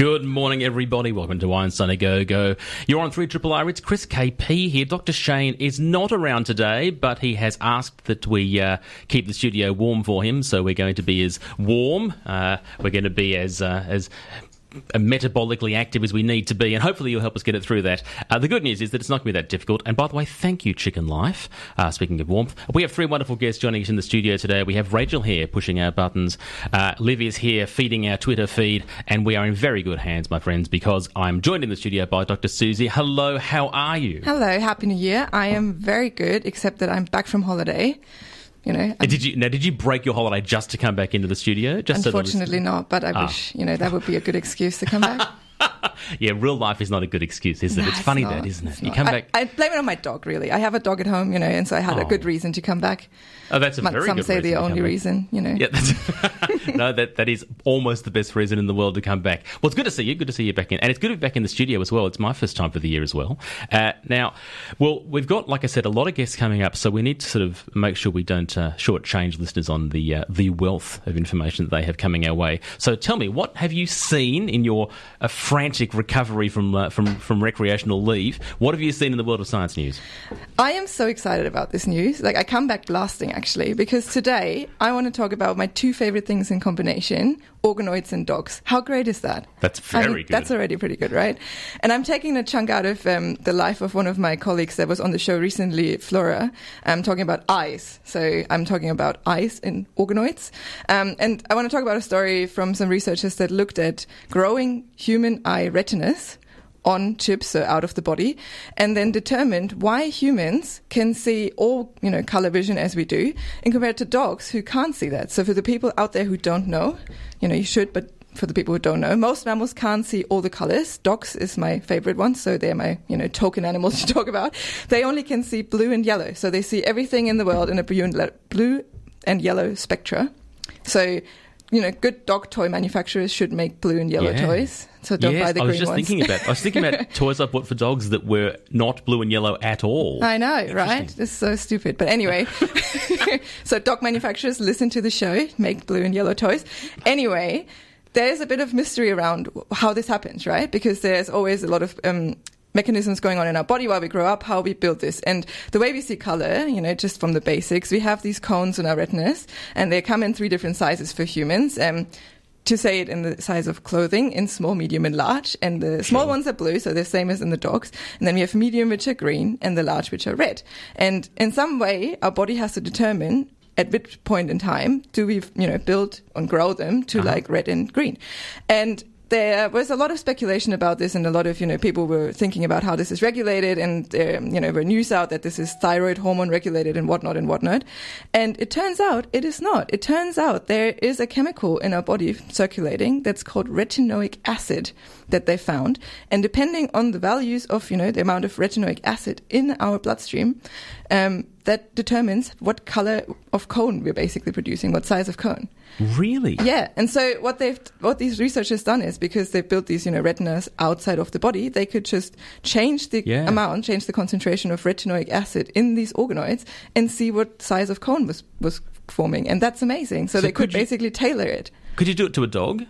Good morning, everybody. Welcome to Einstein a Go Go. You're on 3 Triple R. It's Chris KP here. Dr. Shane is not around today, but he has asked that we uh, keep the studio warm for him. So we're going to be as warm. Uh, we're going to be as uh, as metabolically active as we need to be, and hopefully you'll help us get it through that. Uh, the good news is that it's not going to be that difficult. And by the way, thank you, Chicken Life. Uh, speaking of warmth, we have three wonderful guests joining us in the studio today. We have Rachel here pushing our buttons. Uh, Liv is here feeding our Twitter feed, and we are in very good hands, my friends, because I'm joined in the studio by Dr. Susi. Hello, how are you? Hello, happy new year. I am very good, except that I'm back from holiday. You know, Uh, Did you now? Did you break your holiday just to come back into the studio? Just so was- unfortunately not, but I Ah. wish you know that would be a good excuse to come back. yeah, real life is not a good excuse, is it? No, it's funny not. that, isn't it? You come I- back. I, blame it on my dog. Really, I have a dog at home, you know, and so I had Oh. a good reason to come back. Oh, that's a very some good say reason the only reason, you know. Yeah, that's, no, that that is almost the best reason in the world to come back. Well, it's good to see you. Good to see you back in, and it's good to be back in the studio as well. It's my first time for the year as well. Uh, now, well, we've got, like I said, a lot of guests coming up, so we need to sort of make sure we don't uh, shortchange listeners on the uh, the wealth of information that they have coming our way. So, tell me, what have you seen in your uh, frantic recovery from uh, from from recreational leave? What have you seen in the world of science news? I am so excited about this news. Like, I come back blasting actually, because today I want to talk about my two favorite things in combination organoids and dogs. How great is that? That's I very good. That's already pretty good, right? And I'm taking a chunk out of um, the life of one of my colleagues that was on the show recently, Flora. I'm talking about eyes. So I'm talking about eyes in organoids. Um, and I want to talk about a story from some researchers that looked at growing human eye retinas on chips, so out of the body, and then determined why humans can see all, you know, color vision as we do, and compared to dogs who can't see that. So for the people out there who don't know, you know, you should, but for the people who don't know, most mammals can't see all the colors. Dogs is my favorite one, so they're my, you know, token animals to talk about. They only can see blue and yellow, so they see everything in the world in a blue and, blue and yellow spectra. So, you know, good dog toy manufacturers should make blue and yellow Yeah. toys. So don't yes, buy the green ones. I was just ones. thinking about. I was thinking about toys I bought for dogs that were not blue and yellow at all. I know, right? This is so stupid. But anyway, so dog manufacturers listen to the show, make blue and yellow toys. Anyway, there's a bit of mystery around how this happens, right? Because there's always a lot of um, mechanisms going on in our body while we grow up, how we build this. And the way we see color, you know, just from the basics, we have these cones in our retinas, and they come in three different sizes for humans. Um, to say it in the size of clothing, in small, medium, and large. And the small ones are blue, so they're the same as in the dogs. And then we have medium, which are green, and the large, which are red. And in some way, our body has to determine at which point in time do we, you know, build and grow them to like red and green. And there was a lot of speculation about this, and a lot of you know people were thinking about how this is regulated, and um, you know, were news out that this is thyroid hormone regulated and whatnot and whatnot. And it turns out it is not. It turns out there is a chemical in our body circulating that's called retinoic acid that they found, and depending on the values of you know the amount of retinoic acid in our bloodstream, um, that determines what color of cone we're basically producing, what size of cone. Really? Yeah, and so what they've what these researchers done is because they've built these you know retinas outside of the body, they could just change the Yeah. amount, change the concentration of retinoic acid in these organoids, and see what size of cone was was forming, and that's amazing. So, So they could, could you- basically tailor it. Could you do it to a dog?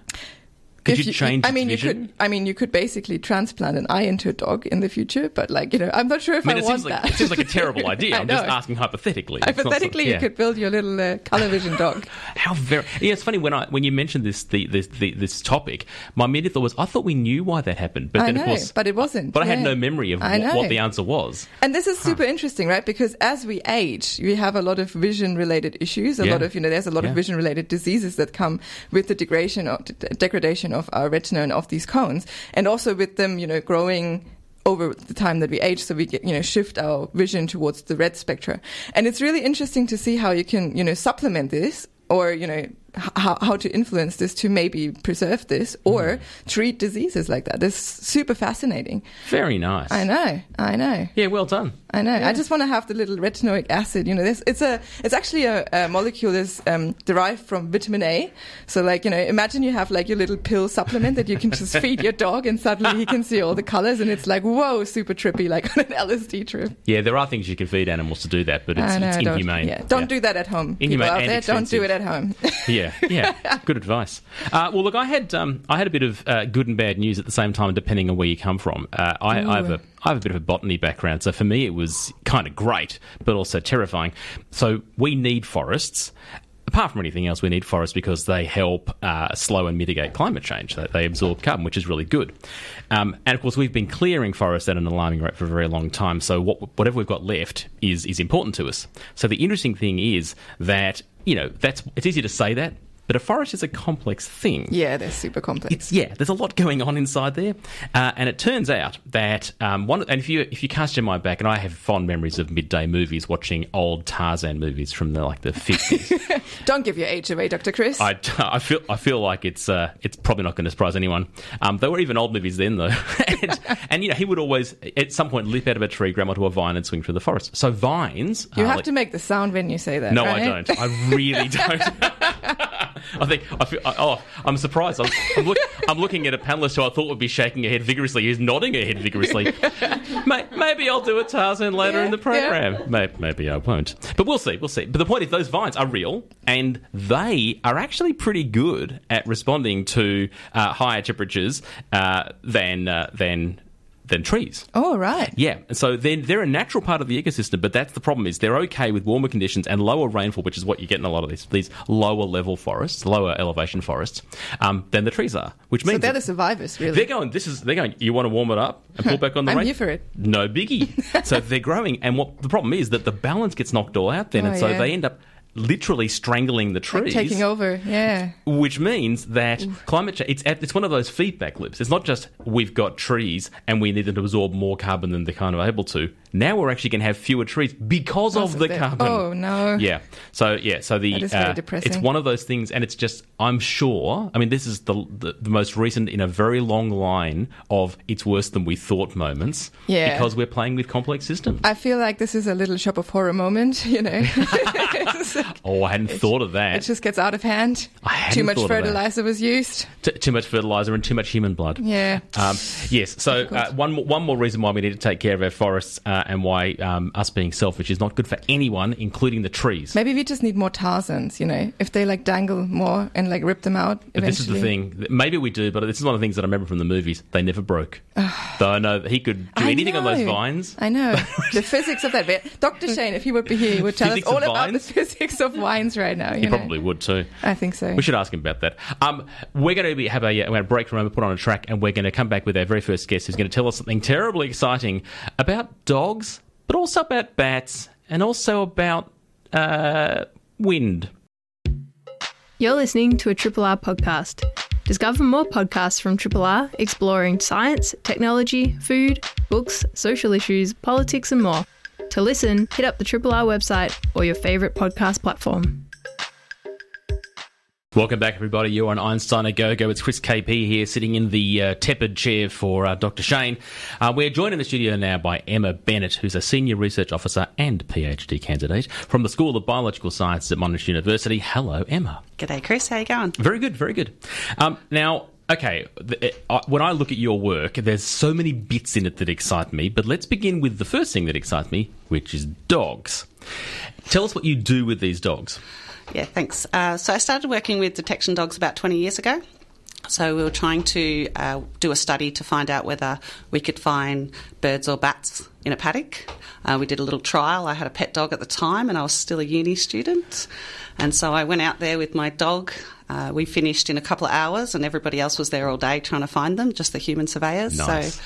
Could you, change? I mean, you could. I mean, you could basically transplant an eye into a dog in the future, but like you know, I'm not sure if I I, mean, it want seems like that. it seems like a terrible idea. I I'm just asking hypothetically. Hypothetically, yeah. you could build your little uh, color vision dog. How very yeah, it's funny when I when you mentioned this the, this the, this topic, my immediate thought was I thought we knew why that happened, but I then know, of course, but it wasn't. But I had no memory of what, what the answer was. And this is super interesting, right? Because as we age, we have a lot of vision related issues. A Yeah. lot of, you know, there's a lot Yeah. of vision related diseases that come with the degradation of, d- degradation of our retina and of these cones. And also with them, you know, growing over the time that we age so we get you know shift our vision towards the red spectra and it's really interesting to see how you can you know supplement this or you know how, how to influence this to maybe preserve this or Mm. treat diseases like that. It's super fascinating. Very nice. I know, I know. Yeah, well done. I know. I just want to have the little retinoic acid. You know, this it's a it's actually a, a molecule that's um, derived from vitamin A. So, like you know, imagine you have like your little pill supplement that you can just feed your dog, and suddenly he can see all the colors, and it's like whoa, super trippy, like on an LSD trip. Yeah, there are things you can feed animals to do that, but it's, know. it's don't, inhumane. yeah, don't do that at home. People Inhumane out and there, don't do it at home. yeah, yeah. yeah. Good advice. Uh, well, look, I had um, I had a bit of uh, good and bad news at the same time, depending on where you come from. Uh, I, I have a I have a bit of a botany background, so for me it was kind of great, but also terrifying. So we need forests. Apart from anything else, we need forests because they help uh, slow and mitigate climate change. They, they absorb carbon, which is really good. Um, and of course, we've been clearing forests at an alarming rate for a very long time. So what, whatever we've got left is is important to us. So the interesting thing is that you know that's it's easy to say that, but a forest is a complex thing. yeah, they're super complex. It's yeah. There's a lot going on inside there, uh, and it turns out that um, one. And if you if you cast your mind back, and I have fond memories of midday movies, watching old Tarzan movies from the like the fifties. don't give your age away, Dr. Chris. I, I feel I feel like it's uh, it's probably not going to surprise anyone. Um, there were even old movies then though, and, and you know he would always at some point leap out of a tree, grab onto a vine, and swing through the forest. So vines. you have like- to make the sound when you say that. no, right? I don't. I really don't. I think I feel. I, oh, I'm surprised. I'm, I'm, look, I'm looking at a panelist who I thought would be shaking her head vigorously. Who's nodding her head vigorously. Maybe I'll do a Tarzan later Yeah, in the program. Maybe, maybe I won't. But we'll see. We'll see. But the point is, those vines are real, and they are actually pretty good at responding to uh, higher temperatures uh, than uh, than than trees. Oh, right. Yeah, so they're, they're a natural part of the ecosystem, but that's the problem is they're okay with warmer conditions and lower rainfall, which is what you get in a lot of these these lower level forests, lower elevation forests, um, than the trees are. Which So means they're the survivors, really. they're going. This is they're going. You want to warm it up and pull back on the I'm rain? here for it. No biggie. so they're growing, and what the problem is that the balance gets knocked all out then, Oh, and so yeah. they end up literally strangling the Like trees taking over, yeah. which means that climate change it's, it's one of those feedback loops. It's not just we've got trees and we need them to absorb more carbon than they're kind of able to now we're actually going to have fewer trees because of the carbon. Oh, no. yeah so yeah so the That is very uh, depressing. it's one of those things and it's just i'm sure i mean this is the, the the most recent in a very long line of it's worse than we thought moments Yeah. because we're playing with complex systems I feel like this is a little shop of horror moment, you know. oh i hadn't thought of that it just gets out of hand. I hadn't Too much thought of that. fertilizer was used. T- too much fertilizer and too much human blood Yeah. Um, yes. So uh, one more, one more reason why we need to take care of our forests uh, and why um, us being selfish is not good for anyone, including the trees. Maybe we just need more Tarzans, you know, if they like dangle more and like rip them out. But this is the thing. Maybe we do, but this is one of the things that I remember from the movies. They never broke. Though I know he could do I anything on those vines. I know. the physics of that bit. Dr. Shane, if he would be here, he would tell Physics us all about the physics of wines right now. You He know? probably would too. I think so. We should ask him about that. Um, we're going to be, have a, we're going to break from a moment, put on a track, and we're going to come back with our very first guest who's going to tell us something terribly exciting about dogs, but also about bats, and also about uh, wind. You're listening to a Triple R podcast. Discover more podcasts from Triple R exploring science, technology, food, books, social issues, politics, and more. To listen, hit up the Triple R website or your favourite podcast platform. Welcome back, everybody. You're on Einstein a Go Go. It's Chris KP here, sitting in the uh, tepid chair for uh, Dr. Shane. Uh, we're joined in the studio now by Emma Bennett, who's a senior research officer and PhD candidate from the School of Biological Sciences at Monash University. Hello, Emma. G'day, Chris. How you going? Very good, very good. Um, now, okay, uh, when I look at your work, there's so many bits in it that excite me, but let's begin with the first thing that excites me, which is dogs. Tell us what you do with these dogs. Yeah, thanks. Uh, so I started working with detection dogs about 20 years ago. So we were trying to uh, do a study to find out whether we could find birds or bats in a paddock. Uh, we did a little trial. I had a pet dog at the time, and I was still a uni student. And so I went out there with my dog. Uh, we finished in a couple of hours, and everybody else was there all day trying to find them, just the human surveyors. Nice. So,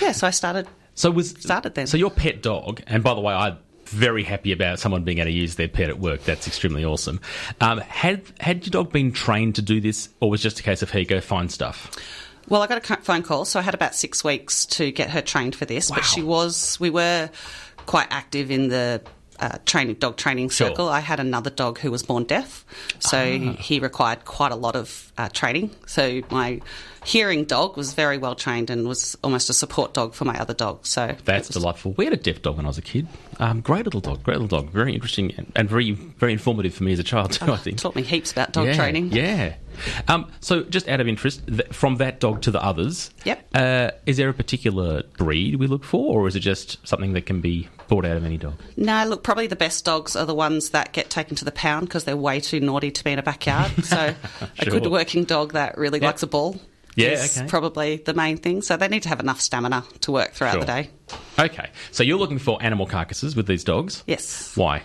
yeah, so I started. So was Started then. So your pet dog, and by the way, I'm very happy about someone being able to use their pet at work. That's extremely awesome. Um, had had your dog been trained to do this, or was it just a case of here, go find stuff? Well, I got a phone call, so I had about six weeks to get her trained for this. Wow. But she was, we were quite active in the uh, training dog training Sure. circle, I had another dog who was born deaf, so Ah. he required quite a lot of uh, training. So my hearing dog was very well trained and was almost a support dog for my other dog. So That's delightful. We had a deaf dog when I was a kid. Um, great little dog, great little dog. Very interesting and, and very very informative for me as a child too. I think taught me heaps about dog yeah, training. Yeah. Um, so, just out of interest, th- from that dog to the others, Yep. Uh, is there a particular breed we look for, or is it just something that can be brought out of any dog? No, look, probably the best dogs are the ones that get taken to the pound because they're way too naughty to be in a backyard. So, a good working dog that really Yeah. likes a ball Yeah, is okay. probably the main thing. So, they need to have enough stamina to work throughout Sure. the day. Okay, so you're looking for animal carcasses with these dogs. Yes. Why?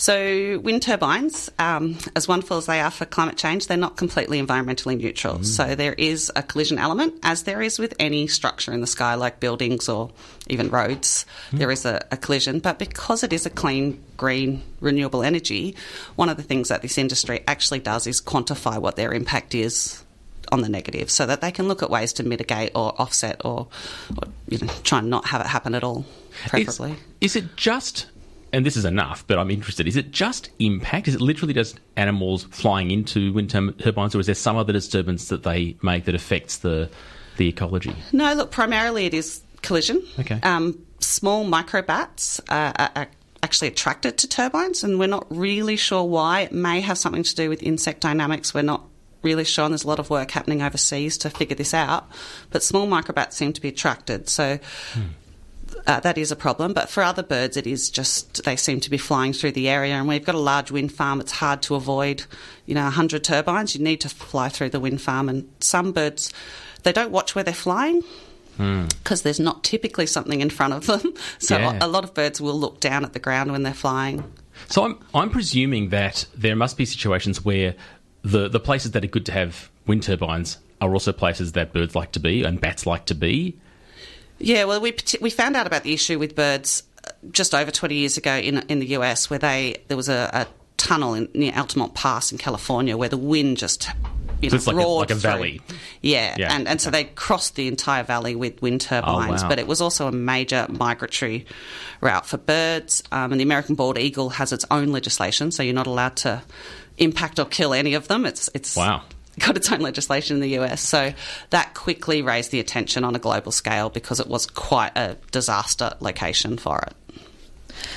So, wind turbines, um, as wonderful as they are for climate change, they're not completely environmentally neutral. So, there is a collision element, as there is with any structure in the sky, like buildings or even roads. There is a, a collision. But because it is a clean, green, renewable energy, one of the things that this industry actually does is quantify what their impact is on the negative so that they can look at ways to mitigate or offset or, or you know, try and not have it happen at all, preferably. Is, is it just, and this is enough, but I'm interested, is it just impact? Is it literally just animals flying into wind turbines, or is there some other disturbance that they make that affects the, the ecology? No, look, primarily it is collision. Okay. Um, small microbats uh, are, are actually attracted to turbines, and we're not really sure why. It may have something to do with insect dynamics. We're not really shown there's a lot of work happening overseas to figure this out. But small microbats seem to be attracted. So. Uh, that is a problem, but for other birds, it is just they seem to be flying through the area. And you've got a large wind farm, it's hard to avoid, you know, 100 turbines. You need to fly through the wind farm. And some birds, they don't watch where they're flying because there's not typically something in front of them. So Yeah. a lot of birds will look down at the ground when they're flying. So I'm I'm presuming that there must be situations where the the places that are good to have wind turbines are also places that birds like to be and bats like to be. Yeah, well, we we found out about the issue with birds uh, just over 20 years ago in in the US, where they there was a, a tunnel in, near Altamont Pass in California where the wind just you So know, it's like a- like a valley. Yeah, Yeah, and and so they crossed the entire valley with wind turbines, Oh, wow. but it was also a major migratory route for birds. Um, and the American bald eagle has its own legislation, so you're not allowed to impact or kill any of them. It's it's Wow. got its own legislation in the US. So that quickly raised the attention on a global scale because it was quite a disaster location for it.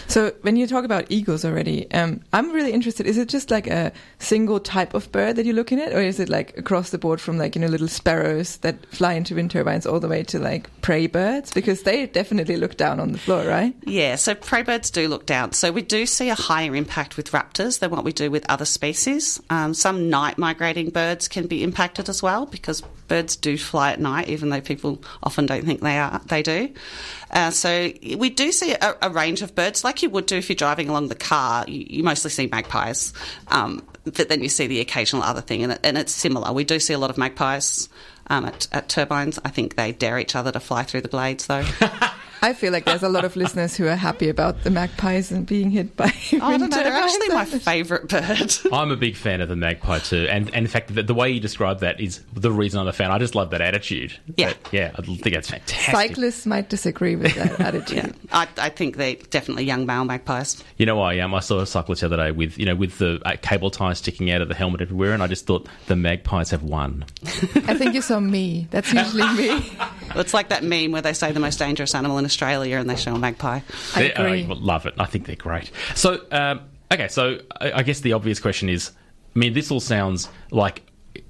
So when you talk about eagles already, um, I'm really interested. Is it just like a single type of bird that you're looking at, or is it like across the board from like you know little sparrows that fly into wind turbines all the way to like prey birds? Because they definitely look down on the floor, right? Yeah, so prey birds do look down. So we do see a higher impact with raptors than what we do with other species. Um, some night migrating birds can be impacted as well because birds do fly at night, even though people often don't think they are. They do. Uh, so we do see a, a range of birds, like you would do if you're driving along the car. You, you mostly see magpies, um, but then you see the occasional other thing, and, it, and it's similar. We do see a lot of magpies. Um, at, at turbines, I think they dare each other to fly through the blades, though. I feel like there's a lot of listeners who are happy about the magpies and being hit by Oh, I don't know. They're actually my favourite bird. I'm a big fan of the magpie too, and, and in fact, the, the way you describe that is the reason I'm a fan. I just love that attitude. Yeah. That- yeah, I think that's fantastic. Cyclists might disagree with that attitude. yeah, I, I think they're definitely young male magpies. You know, I um, I saw a cyclist the other day with you know with the uh, cable ties sticking out of the helmet everywhere, and I just thought the magpies have won. I think you saw me. That's usually me. It's like that meme where they say the most dangerous animal in Australia and they show a magpie. I agree. I love it. I think they're great. So, um, okay, so I, I guess the obvious question is I mean, this all sounds like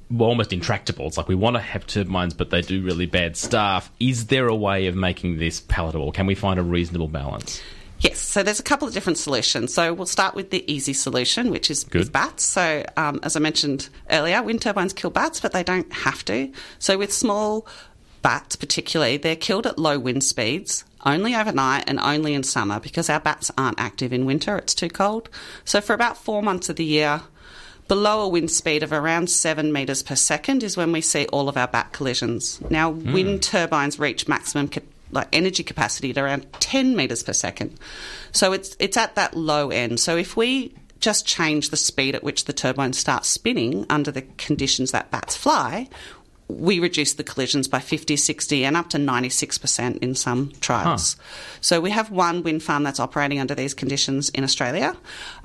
well, almost intractable. It's like we want to have turbines, but they do really bad stuff. Is there a way of making this palatable? Can we find a reasonable balance? Yes, so there's a couple of different solutions. So we'll start with the easy solution, which is Good. with bats. So um, as I mentioned earlier, wind turbines kill bats, but they don't have to. So with small bats, particularly, they're killed at low wind speeds. Only overnight and only in summer because our bats aren't active in winter, it's too cold. So, for about four months of the year, below a wind speed of around 7 metres per second is when we see all of our bat collisions. Now, hmm. wind turbines reach maximum ca- like energy capacity at around 10 metres per second. So it's it's at that low end. So if we just change the speed at which the turbine starts spinning under the conditions that bats fly, we reduce the collisions by 50, 60, and up to 96% in some trials. So we have one wind farm that's operating under these conditions in Australia.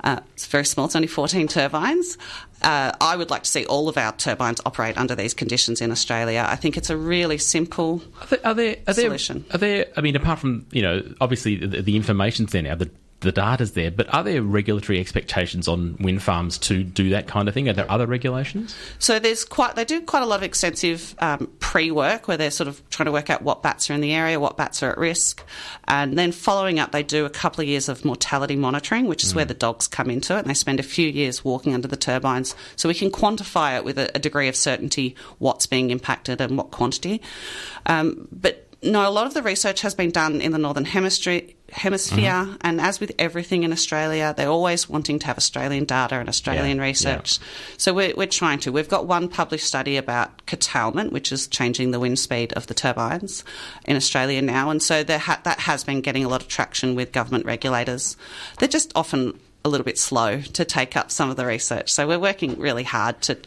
Uh, it's very small, it's only 14 turbines. Uh, I would like to see all of our turbines operate under these conditions in Australia. I think it's a really simple Are there, are there, are there, Solution. are there, I mean, apart from, you know, obviously the, the information's there now, the, the data's there, but are there regulatory expectations on wind farms to do that kind of thing? Are there other regulations? So there's quite they do quite a lot of extensive um, pre-work where they're sort of trying to work out what bats are in the area, what bats are at risk, and then following up they do a couple of years of mortality monitoring, which is where the dogs come into it, and they spend a few years walking under the turbines, so we can quantify it with a, a degree of certainty what's being impacted and what quantity. Um, but no, a lot of the research has been done in the northern hemisphere. Hemisphere, mm-hmm. and as with everything in Australia, they're always wanting to have Australian data and Australian Yeah, research. So we're, we're trying to. We've got one published study about curtailment, which is changing the wind speed of the turbines in Australia now, and so there ha- that has been getting a lot of traction with government regulators. They're just often a little bit slow to take up some of the research. So we're working really hard to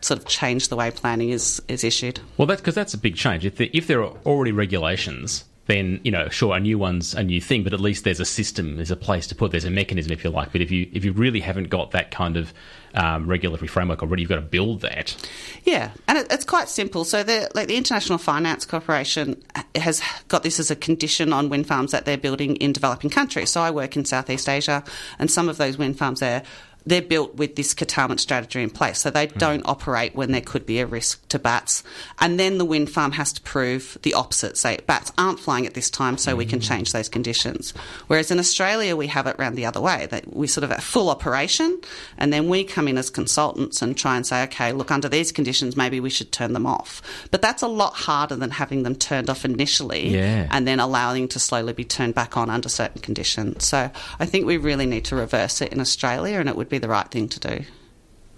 sort of change the way planning is, is issued. Well, that's because that's a big change. If, the, if there are already regulations, then you know, sure, a new one's a new thing, but at least there's a system, there's a place to put, there's a mechanism, if you like. But if you if you really haven't got that kind of um, regulatory framework already, you've got to build that. Yeah, and it, it's quite simple. So, the, like the International Finance Corporation has got this as a condition on wind farms that they're building in developing countries. So, I work in Southeast Asia, and some of those wind farms there. They're built with this curtailment strategy in place, so they hmm. don't operate when there could be a risk to bats. And then the wind farm has to prove the opposite. Say bats aren't flying at this time, so we can hmm. change those conditions. Whereas in Australia, we have it round the other way. That we sort of at full operation, and then we come in as consultants and try and say, okay, look, under these conditions, maybe we should turn them off. But that's a lot harder than having them turned off initially Yeah. and then allowing to slowly be turned back on under certain conditions. So I think we really need to reverse it in Australia, and it would be the right thing to do.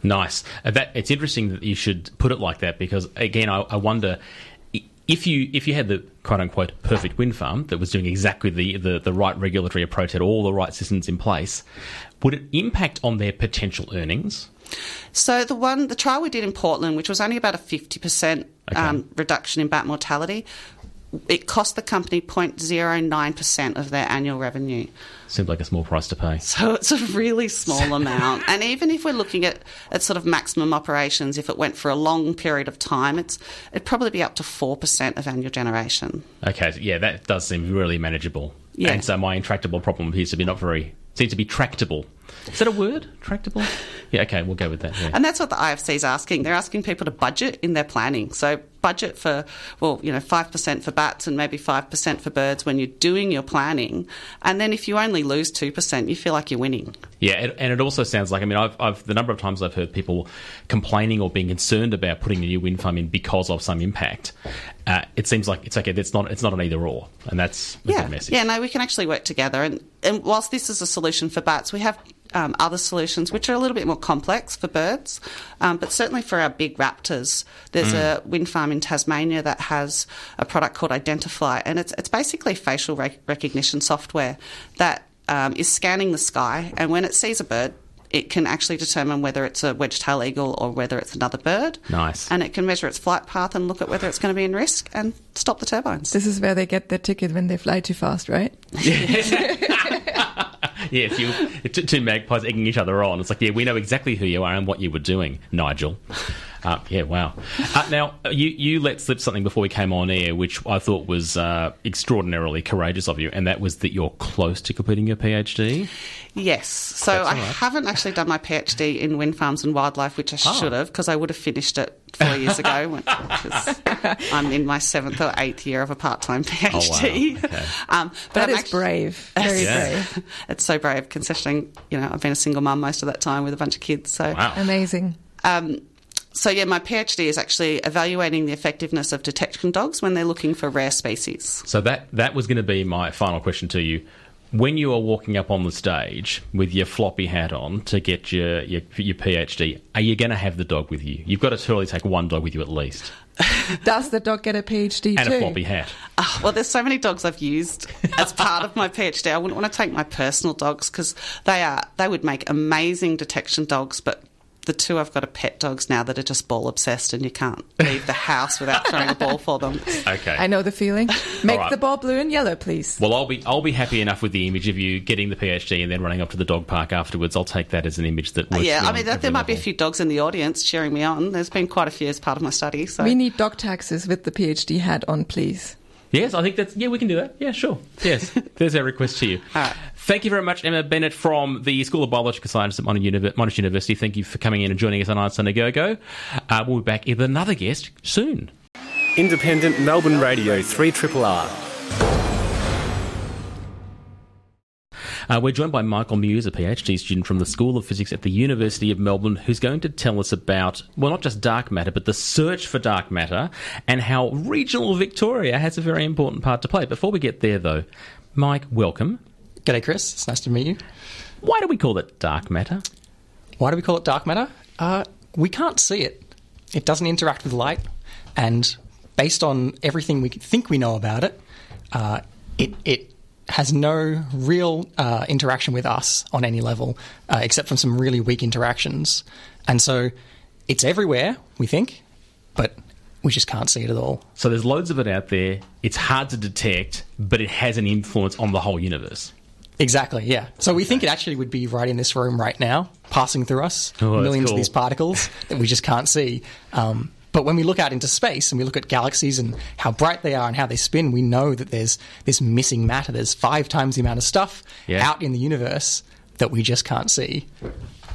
Nice. Uh, That it's interesting that you should put it like that because again, I, I wonder if you if you had the quote unquote perfect wind farm that was doing exactly the, the the right regulatory approach, had all the right systems in place, would it impact on their potential earnings? So the one, the trial we did in Portland, which was only about a fifty percent um, reduction in bat mortality, it cost the company 0.09 percent of their annual revenue. Seems like a small price to pay. So it's a really small amount. And even if we're looking at, at sort of maximum operations, if it went for a long period of time, it's it'd probably be up to four percent of annual generation. Okay, yeah, that does seem really manageable. Yeah. And so my intractable problem appears to be not very seems to be tractable. Is that a word? Tractable? Yeah. Okay, we'll go with that. Yeah. And that's what the IFC is asking. They're asking people to budget in their planning. So budget for, well, you know, 5% for bats and maybe 5% for birds when you're doing your planning. And then if you only lose 2%, you feel like you're winning. Yeah, and, and it also sounds like I mean, I've, I've the number of times I've heard people complaining or being concerned about putting a new wind farm in because of some impact. Uh, it seems like it's okay. It's not. It's not an either or, and that's a yeah, good message. yeah. No, we can actually work together. And, and whilst this is a solution for bats, we have um, other solutions which are a little bit more complex for birds. Um, but certainly for our big raptors, there's a wind farm in Tasmania that has a product called IdentiFlight, and it's it's basically facial rec- recognition software that um, is scanning the sky, and when it sees a bird. It can actually determine whether it's a wedge-tailed eagle or whether it's another bird. Nice. And it can measure its flight path and look at whether it's going to be in risk and stop the turbines. This is where they get their ticket when they fly too fast, right? Yeah, if you two magpies egging each other on, it's like, yeah, we know exactly who you are and what you were doing, Nigel. Uh, yeah, wow. Uh, now, you, you let slip something before we came on air, which I thought was uh, extraordinarily courageous of you, and that was that you're close to completing your PhD. Yes. So That's I haven't actually done my PhD in wind farms and wildlife, which I Oh. should have, because I would have finished it four years ago. when- I'm in my seventh or eighth year of a part-time PhD. Oh, Okay. um, but That I'm is actu- brave. Very Yeah. brave. It's so brave, considering you know I've been a single mum most of that time with a bunch of kids. So Wow. Amazing. um, so yeah, my PhD is actually evaluating the effectiveness of detection dogs when they're looking for rare species. So that that was going to be my final question to you. When you are walking up on the stage with your floppy hat on to get your your, your PhD, are you going to have the dog with you? You've got to surely take one dog with you at least, Does the dog get a PhD and too? a floppy hat. Oh, well, there's so many dogs I've used as part of my PhD. I wouldn't want to take my personal dogs because they are they would make amazing detection dogs, but the two I've got are pet dogs now that are just ball obsessed, and you can't leave the house without throwing a ball for them. Okay. I know the feeling. Make right. the ball blue and yellow, please. Well, I'll be I'll be happy enough with the image of you getting the PhD and then running up to the dog park afterwards. I'll take that as an image that works. yeah, I mean, there, every there might be a few dogs in the audience cheering me on. There's been quite a few as part of my study. So we need dog taxes with the PhD hat on, please. Yes, I think that's yeah, we can do that. Yeah, sure. Yes, there's our request to you. All right. Thank you very much, Emma Bennett from the School of Biological Sciences at Monash, Univ- Monash University. Thank you for coming in and joining us on Einstein a Go Go. Uh, we'll be back with another guest soon. Independent Melbourne Radio 3 Triple R. Uh, we're joined by Michael Mews, a PhD student from the School of Physics at the University of Melbourne, who's going to tell us about, well, not just dark matter, but the search for dark matter and how regional Victoria has a very important part to play. Before we get there, though, Mike, welcome. G'day, Chris. It's nice to meet you. Why do we call it dark matter? Why do we call it dark matter? Uh, we can't see it. It doesn't interact with light, and based on everything we think we know about it, uh, it it has no real uh, interaction with us on any level, uh, except from some really weak interactions. And so, it's everywhere. We think, but we just can't see it at all. So there's loads of it out there. It's hard to detect, but it has an influence on the whole universe. Exactly, yeah. So we think it actually would be right in this room right now, passing through us, Oh, millions cool. of these particles that we just can't see. Um, but when we look out into space and we look at galaxies and how bright they are and how they spin, we know that there's this missing matter. There's five times the amount of stuff Yeah. out in the universe that we just can't see.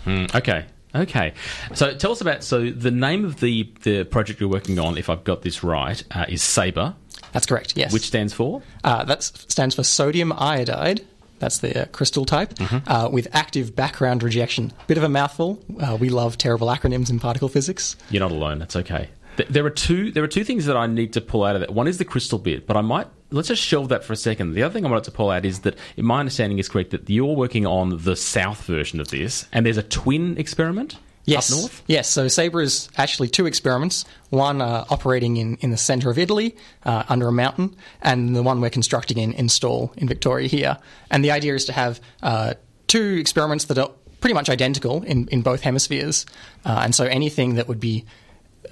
Okay. Okay. So tell us about so the name of the the project you're working on, if I've got this right, uh, is Sabre, That's correct, yes. which stands for Uh, that stands for sodium iodide. That's the crystal type Mm-hmm. uh, with active background rejection. Bit of a mouthful. Uh, we love terrible acronyms in particle physics. You're not alone. That's okay. There are two. There are two things that I need to pull out of that. One is the crystal bit, but I might let's just shelve that for a second. The other thing I wanted to pull out is that, my understanding is correct, that you're working on the south version of this, and there's a twin experiment Yes. up north. Yes. So Sabre is actually two experiments. One uh, operating in, in the centre of Italy uh, under a mountain, and the one we're constructing in, in Stawell in Victoria here. And the idea is to have uh, two experiments that are pretty much identical in, in both hemispheres. Uh, and so anything that would be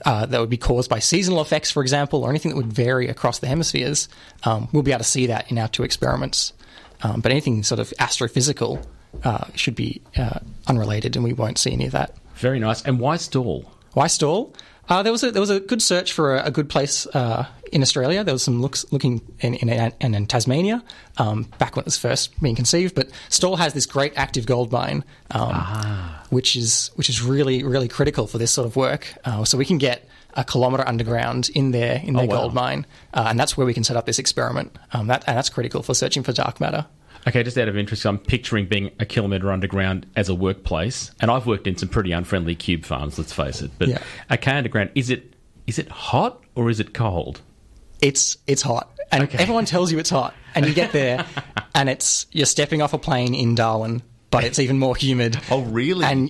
uh, that would be caused by seasonal effects, for example, or anything that would vary across the hemispheres, um, we'll be able to see that in our two experiments. Um, but anything sort of astrophysical uh, should be uh, unrelated, and we won't see any of that. Very nice. And why Stawell? Why Stawell? Uh, there was a there was a good search for a, a good place uh, in Australia. There was some looks looking in in, in, in Tasmania um, back when it was first being conceived. But Stawell has this great active gold mine, um, which is which is really really critical for this sort of work. Uh, so we can get a kilometre underground in there in their Oh, wow. gold mine, uh, and that's where we can set up this experiment. Um, that and that's critical for searching for dark matter. Okay, just out of interest, I'm picturing being a kilometre underground as a workplace, and I've worked in some pretty unfriendly cube farms. Let's face it. But Yeah. okay, underground is it is it hot or is it cold? it's it's hot, and Okay. everyone tells you it's hot, and you get there, and it's you're stepping off a plane in Darwin, but it's even more humid. Oh, really? And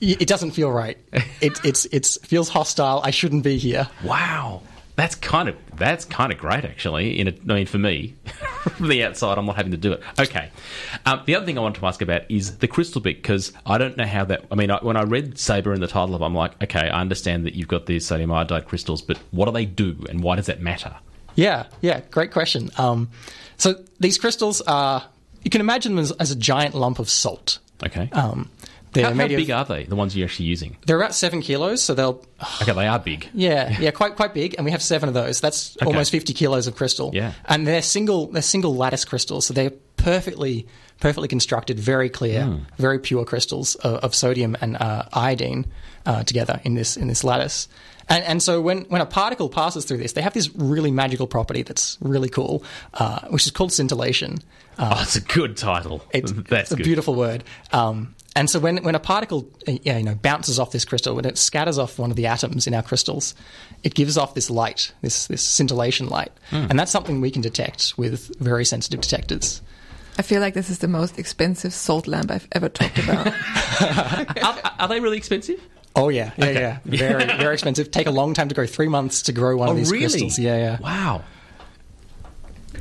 it doesn't feel right. It it's it's feels hostile. I shouldn't be here. Wow, that's kind of that's kind of great actually. In a, I mean, for me, from the outside, I'm not having to do it. Okay. Um, the other thing I wanted to ask about is the crystal bit because I don't know how that. I mean, I, when I read Sabre in the title of, it, I'm like, okay, I understand that you've got these sodium iodide crystals, but what do they do, and why does that matter? Yeah, yeah, great question. Um, so these crystals are you can imagine them as, as a giant lump of salt. Okay. Um, they're how how big are they? The ones you're actually using? they're about seven kilos, so they'll Okay, they are big. Yeah, yeah, quite quite big, and we have seven of those. That's almost fifty kilos of crystal. Yeah. and they're single they're single lattice crystals, so they're perfectly perfectly constructed, very clear, Hmm. very pure crystals of, of sodium and uh, iodine uh, together in this in this lattice. And, and so when, when a particle passes through this, they have this really magical property that's really cool, uh, which is called scintillation. Uh, Oh, it's a good title. it's, That's it's a good. beautiful word. Um, and so when, when a particle uh, you know, bounces off this crystal, when it scatters off one of the atoms in our crystals, it gives off this light, this, this scintillation light. Hmm. And that's something we can detect with very sensitive detectors. I feel like this is the most expensive salt lamp I've ever talked about. Are, are they really expensive? Oh, yeah. Yeah, yeah. Very, very expensive. Take a long time to grow, three months to grow one of these crystals. Yeah, yeah. Wow.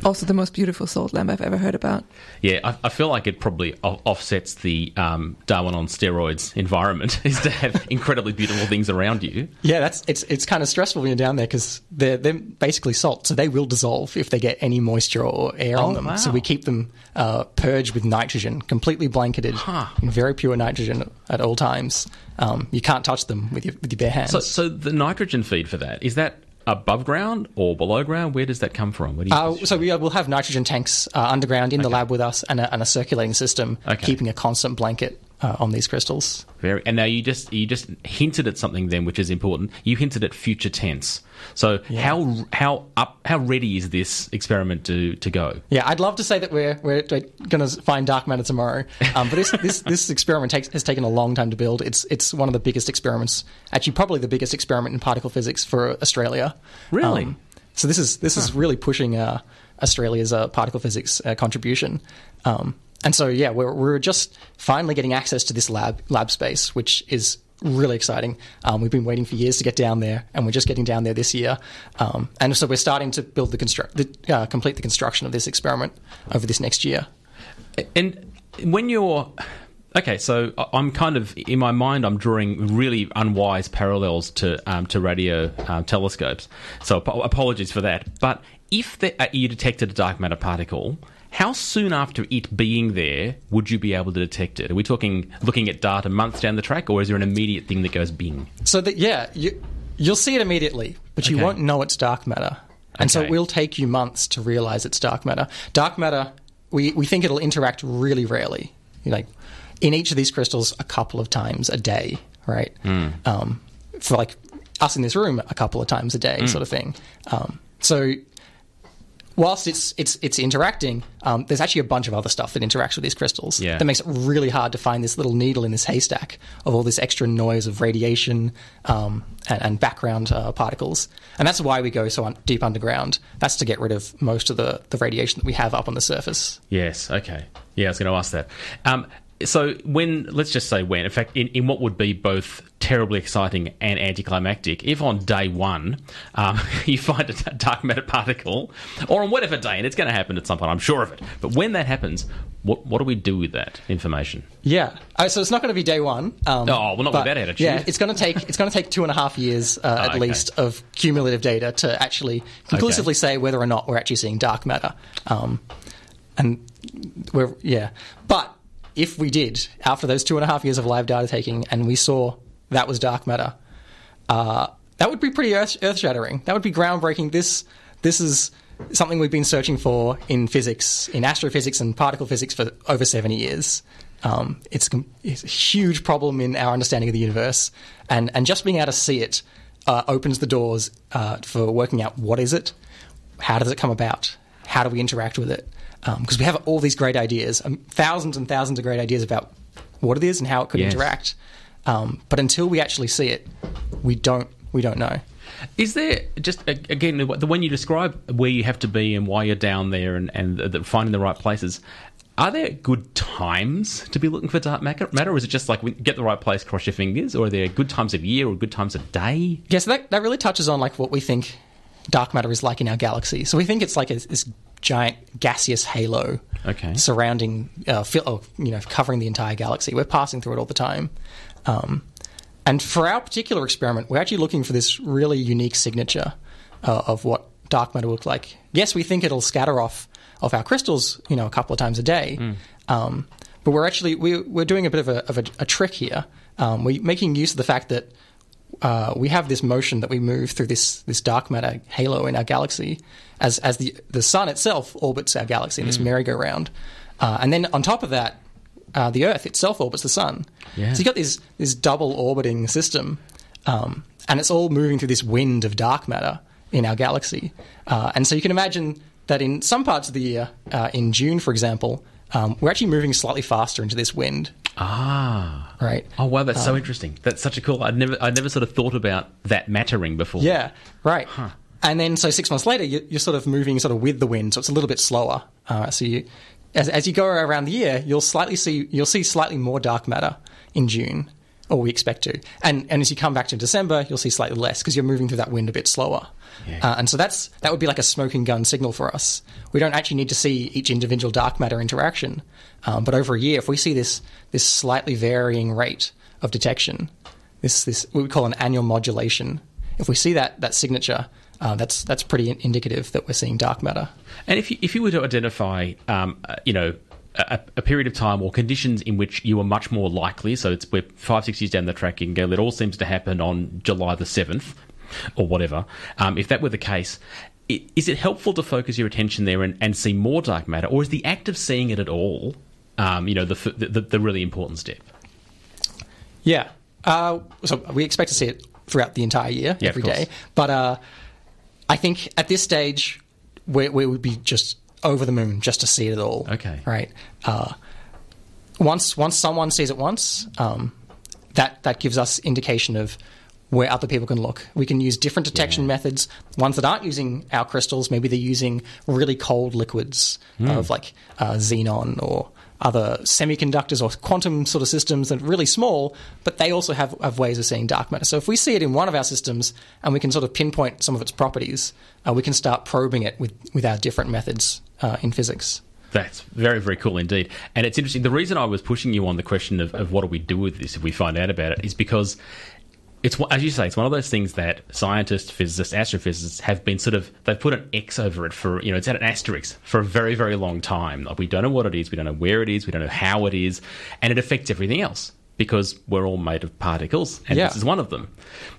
Also, the most beautiful salt lamp I've ever heard about. Yeah, I, I feel like it probably o- offsets the um, Darwin on steroids environment is to have incredibly beautiful things around you. Yeah, that's it's it's kind of stressful when you're down there because they're they're basically salt, so they will dissolve if they get any moisture or air Oh, on them. wow. So we keep them uh, purged with nitrogen, completely blanketed in very pure nitrogen at all times. Um, you can't touch them with your with your bare hands. So, so the nitrogen feed for that is that above ground or below ground? Where does that come from? Where do you, Uh, so we will have nitrogen tanks uh, underground in the lab with us, and a, and a circulating system Okay. keeping a constant blanket uh, on these crystals. Very, and now you just you just hinted at something then, which is important. You hinted at future tense. So how how up how ready is this experiment to to go? Yeah, I'd love to say that we're we're going to find dark matter tomorrow, um, but this this this experiment takes, has taken a long time to build. It's it's one of the biggest experiments, actually probably the biggest experiment in particle physics for Australia. Really? Um, so this is this is really pushing uh, Australia's uh, particle physics uh, contribution. Um, and so yeah, we're we're just finally getting access to this lab lab space, which is really exciting. Um, we've been waiting for years to get down there, and we're just getting down there this year. Um, and so we're starting to build the construct, the, uh, complete the construction of this experiment over this next year. And when you're okay, so I'm kind of in my mind, I'm drawing really unwise parallels to um, to radio um, telescopes. So ap- apologies for that. But if the, uh, you detected a dark matter particle. How soon after it being there would you be able to detect it? Are we talking looking at data months down the track, or is there an immediate thing that goes bing? So that yeah, you you'll see it immediately, but you won't know it's dark matter, and so Okay. it will take you months to realize it's dark matter. Dark matter, we we think it'll interact really rarely, You know, like in each of these crystals a couple of times a day, right? Um, for like us in this room, a couple of times a day, sort of thing. Um, so whilst it's it's it's interacting, um, there's actually a bunch of other stuff that interacts with these crystals. Yeah. That makes it really hard to find this little needle in this haystack of all this extra noise of radiation um, and, and background uh, particles. And that's why we go so un- deep underground. That's to get rid of most of the, the radiation that we have up on the surface. Yes. Okay. Yeah, I was going to ask that. Um, so when let's just say when, in fact, in, in what would be both terribly exciting and anticlimactic, if on day one um, you find a dark matter particle, or on whatever day, and it's going to happen at some point, I'm sure of it. But when that happens, what what do we do with that information? Yeah. Uh, so it's not going to be day one. Um, Oh, well, not with that attitude. Yeah, it's going to take it's going to take two and a half years uh, at okay. least of cumulative data to actually conclusively say whether or not we're actually seeing dark matter. Um, and we're yeah, but if we did after those two and a half years of live data taking, and we saw that was dark matter, uh, that would be pretty earth shattering. That would be groundbreaking. This this is something we've been searching for in physics, in astrophysics and particle physics for over seventy years. Um, it's, it's a huge problem in our understanding of the universe, and and just being able to see it uh, opens the doors uh, for working out what is it, how does it come about, how do we interact with it, because we have all these great ideas, um, thousands and thousands of great ideas about what it is and how it could Yes. interact. Um, but until we actually see it, we don't we don't know. Is there just again the the when you describe where you have to be and why you're down there and and the, finding the right places? Are there good times to be looking for dark matter, or is it just like get the right place, cross your fingers, or are there good times of year or good times of day? Yeah, so that, that really touches on like what we think dark matter is like in our galaxy. So we think it's like a, this giant gaseous halo Okay. surrounding, uh, fill, oh, you know, covering the entire galaxy. We're passing through it all the time. Um, and for our particular experiment, we're actually looking for this really unique signature uh, of what dark matter looks like. Yes, we think it'll scatter off of our crystals, you know, a couple of times a day. Um, but we're actually we, we're doing a bit of a, of a, a trick here. Um, we're making use of the fact that uh, we have this motion that we move through this this dark matter halo in our galaxy, as as the the sun itself orbits our galaxy in this merry-go-round, uh, and then on top of that, uh, the Earth itself orbits the sun. Yeah. So you have got this this double orbiting system, um, and it's all moving through this wind of dark matter in our galaxy, uh, and so you can imagine that in some parts of the year, uh, in June, for example, um, we're actually moving slightly faster into this wind, Ah. right? Oh wow, that's so interesting. That's such a cool. I'd never, I'd never sort of thought about that mattering before. Yeah, right. And then, so six months later, you, you're sort of moving sort of with the wind, so it's a little bit slower. Uh, so you, as, as you go around the year, you'll slightly see you'll see slightly more dark matter in June, or we expect to. And and as you come back to December, you'll see slightly less because you're moving through that wind a bit slower. Uh, and so that's that would be like a smoking gun signal for us. We don't actually need to see each individual dark matter interaction, um, but over a year, if we see this this slightly varying rate of detection, this this what we call an annual modulation. If we see that that signature, uh, that's that's pretty indicative that we're seeing dark matter. And if you, if you were to identify, um, uh, you know, a, a period of time or conditions in which you are much more likely, so it's we're five six years down the track, you can go. It all seems to happen on July the seventh, or whatever. Um, if that were the case. i- Is it helpful to focus your attention there and, and see more dark matter, or is the act of seeing it at all, um, you know, the, the the really important step? Yeah. Uh, so we expect to see it throughout the entire year, Yeah, every day. But uh, I think at this stage, we, we would be just over the moon just to see it at all. Okay. Right. Uh, once once someone sees it once, um, that that gives us indication of where other people can look. We can use different detection methods. Ones that aren't using our crystals, maybe they're using really cold liquids of like uh, xenon or other semiconductors or quantum sort of systems that are really small, but they also have, have ways of seeing dark matter. So if we see it in one of our systems and we can sort of pinpoint some of its properties, uh, we can start probing it with, with our different methods uh, in physics. That's very, very cool indeed. And it's interesting. The reason I was pushing you on the question of, of what do we do with this if we find out about it is because it's, as you say, it's one of those things that scientists, physicists, astrophysicists have been sort of, they've put an X over it for, you know, it's at an asterisk for a very, very long time. Like, we don't know what it is, we don't know where it is, we don't know how it is, and it affects everything else because we're all made of particles, and Yeah. this is one of them.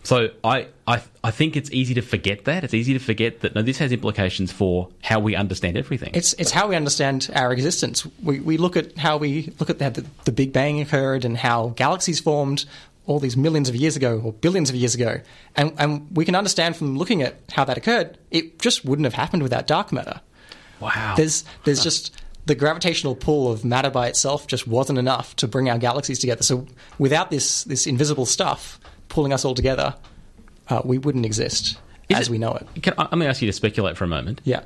So I, I, I think it's easy to forget that. It's easy to forget that no, this has implications for how we understand everything. It's it's how we understand our existence. We we look at how we look at how the, the Big Bang occurred and how galaxies formed all these millions of years ago or billions of years ago, and and we can understand from looking at how that occurred, it just wouldn't have happened without dark matter. wow. There's there's just the gravitational pull of matter by itself just wasn't enough to bring our galaxies together. So without this this invisible stuff pulling us all together, uh, we wouldn't exist Is as it- we know it. Can, I'm going to ask you to speculate for a moment. Yeah.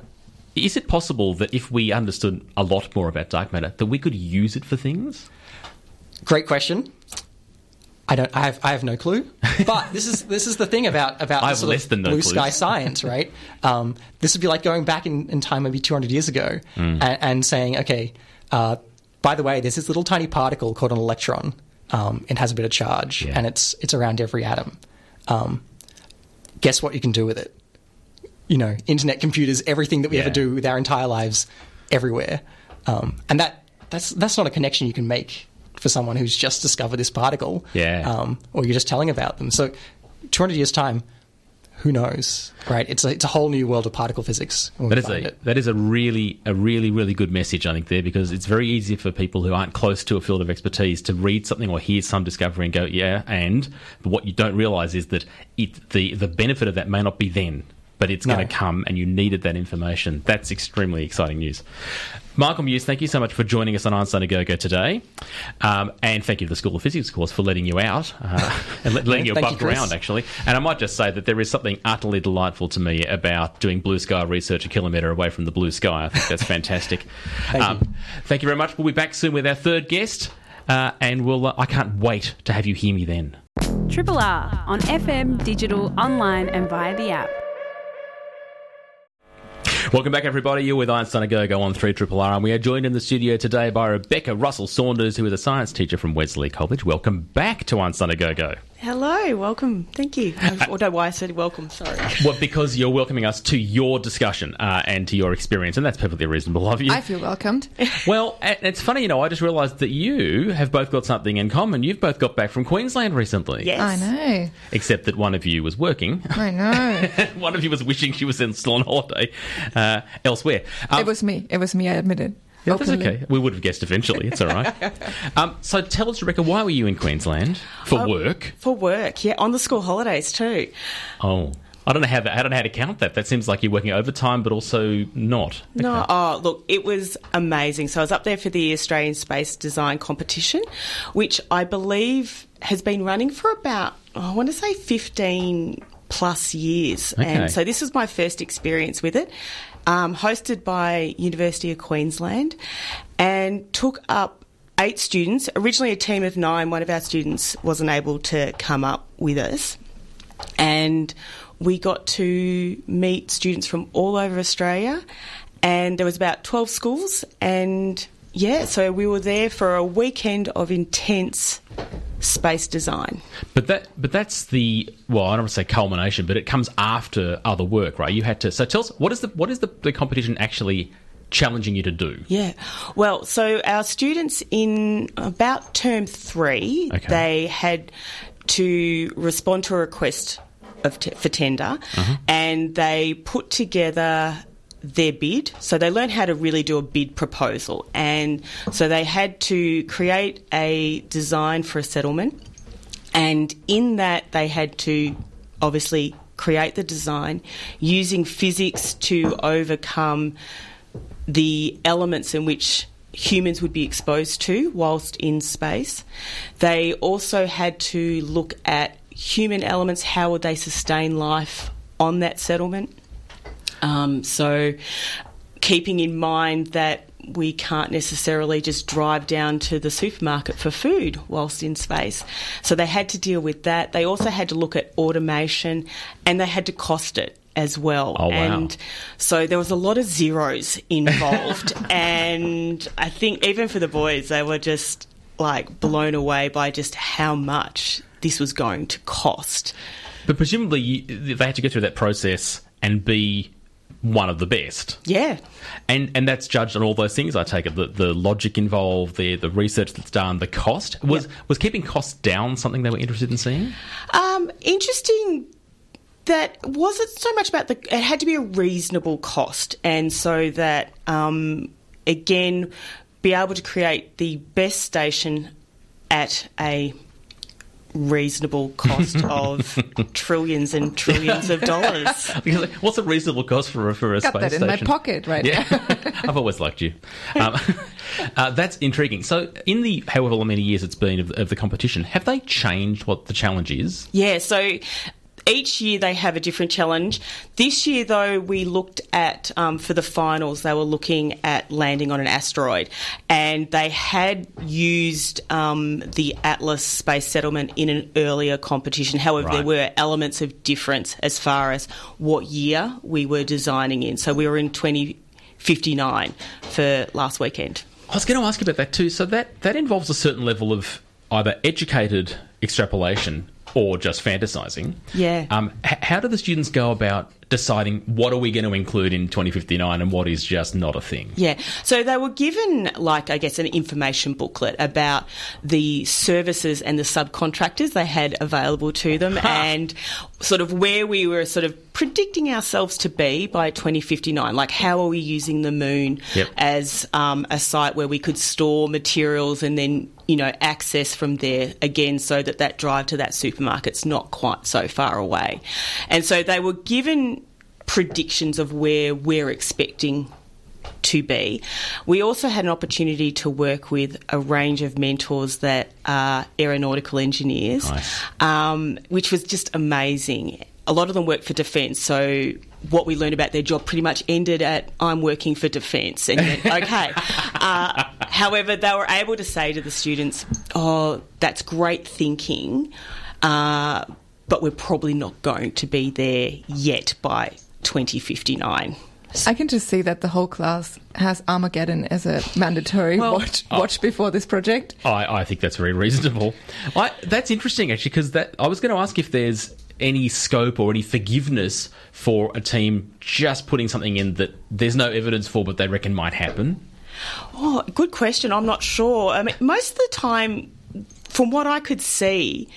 Is it possible that if we understood a lot more about dark matter, that we could use it for things? Great question. I don't. I have. I have no clue. But this is this is the thing about about I the sort of no blue clues. sky science, right? Um, this would be like going back in, in time, maybe 200 years ago, Hmm. and, and saying, okay, uh, by the way, there's this little tiny particle called an electron. Um, it has a bit of charge, Yeah. and it's it's around every atom. Um, guess what you can do with it? You know, internet computers, everything that we Yeah. ever do with our entire lives, everywhere, um, and that that's that's not a connection you can make for someone who's just discovered this particle, Yeah. um, or you're just telling about them. So, 200 years time, who knows, right? It's a it's a whole new world of particle physics. That is a it. that is a really a really really good message I think there because it's very easy for people who aren't close to a field of expertise to read something or hear some discovery and go yeah and but what you don't realize is that it the the benefit of that may not be then but it's No. going to come and you needed that information that's extremely exciting news. Michael Mews, thank you so much for joining us on Einstein a Go Go today, um, and thank you to the School of Physics, of course, for letting you out uh, and letting you Thank you, buck Chris. around actually. And I might just say that there is something utterly delightful to me about doing blue sky research a kilometre away from the blue sky. I think that's fantastic. Thank um, you. Thank you very much. We'll be back soon with our third guest, uh, and we'll. Uh, I can't wait to have you hear me then. Triple R on FM, digital, online, and via the app. Welcome back, everybody. You're with Einstein Go Go on 3 Triple R, and we are joined in the studio today by Rebecca Russell Saunders, who is a science teacher from Wesley College. Welcome back to Einstein Go Go. Hello, welcome. Thank you. I don't know why I said welcome. Sorry. Well, because you're welcoming us to your discussion uh, and to your experience, and that's perfectly reasonable of you. I feel welcomed. Well, it's funny, you know, I just realised that you have both got something in common. You've both got back from Queensland recently. Yes. I know. Except that one of you was working, I know. one of you was wishing she was in, still on holiday uh, elsewhere. Um, it was me. It was me. I admit it. Yeah, that's okay. We would have guessed eventually. It's all right. um, so tell us, Rebecca, why were you in Queensland for Oh. work? For work, yeah, on the school holidays too. Oh, I don't know how that, I don't know how to count that. That seems like you're working overtime, but also not. No, oh, look, it was amazing. So I was up there for the Australian Space Design Competition, which I believe has been running for about, oh, I want to say 15 plus years. Okay. And so this was my first experience with it. Um, hosted by University of Queensland and took up eight students, originally a team of nine. One of our students wasn't able to come up with us. And we got to meet students from all over Australia. And there was about 12 schools. And yeah, so we were there for a weekend of intense space design. But that, but that's the well, I don't want to say culmination, but it comes after other work, right? You had to. So tell us, what is the what is the, the competition actually challenging you to do? Yeah. Well, so our students in about term three, Okay. they had to respond to a request of t- for tender, uh-huh. and they put together their bid. So they learned how to really do a bid proposal, and so they had to create a design for a settlement, and in that they had to obviously create the design using physics to overcome the elements in which humans would be exposed to whilst in space. They also had to look at human elements, how would they sustain life on that settlement? Um, so, keeping in mind that we can't necessarily just drive down to the supermarket for food whilst in space. So they had to deal with that. They also had to look at automation and they had to cost it as well. Oh, wow. And so there was a lot of zeros involved. and I think even for the boys, they were just like blown away by just how much this was going to cost. But presumably, you, they had to go through that process and be one of the best. Yeah. And and that's judged on all those things. I take it the, the logic involved, the the research that's done, the cost was was keeping costs down something they were interested in seeing. Um, interesting. That wasn't so much about the. It had to be a reasonable cost, and so that um, again, be able to create the best station at a reasonable cost of trillions and trillions of dollars. What's a reasonable cost for a, for a Got space that in station? my pocket right Yeah, I've always liked you. Um, uh, that's intriguing. So, in the however many years it's been of, of the competition, have they changed what the challenge is? Yeah, so each year they have a different challenge. This year, though, we looked at, um, for the finals, they were looking at landing on an asteroid. And they had used um, the Atlas space settlement in an earlier competition. However, there were elements of difference as far as what year we were designing in. So we were in 2059 for last weekend. I was going to ask you about that too. So that that involves a certain level of either educated extrapolation or just fantasizing. Yeah. Um, h- how do the students go about deciding what are we going to include in 2059 and what is just not a thing? Yeah. So they were given, like, I guess, an information booklet about the services and the subcontractors they had available to them and sort of where we were sort of predicting ourselves to be by 2059. Like, how are we using the moon Yep. as um, a site where we could store materials and then, you know, access from there again so that that drive to that supermarket's not quite so far away. And so they were given predictions of where we're expecting to be. We also had an opportunity to work with a range of mentors that are aeronautical engineers, Nice. um, which was just amazing. A lot of them work for defence, so what we learned about their job pretty much ended at I'm working for defence. And went, okay. Uh, however, they were able to say to the students, oh, that's great thinking, uh, but we're probably not going to be there yet by 2059. I can just see that the whole class has Armageddon as a mandatory watch, watch before this project. I, I think that's very reasonable. I, that's interesting actually because that I was going to ask if there's any scope or any forgiveness for a team just putting something in that there's no evidence for but they reckon might happen. Oh, good question. I'm not sure. I mean, most of the time, from what I could see,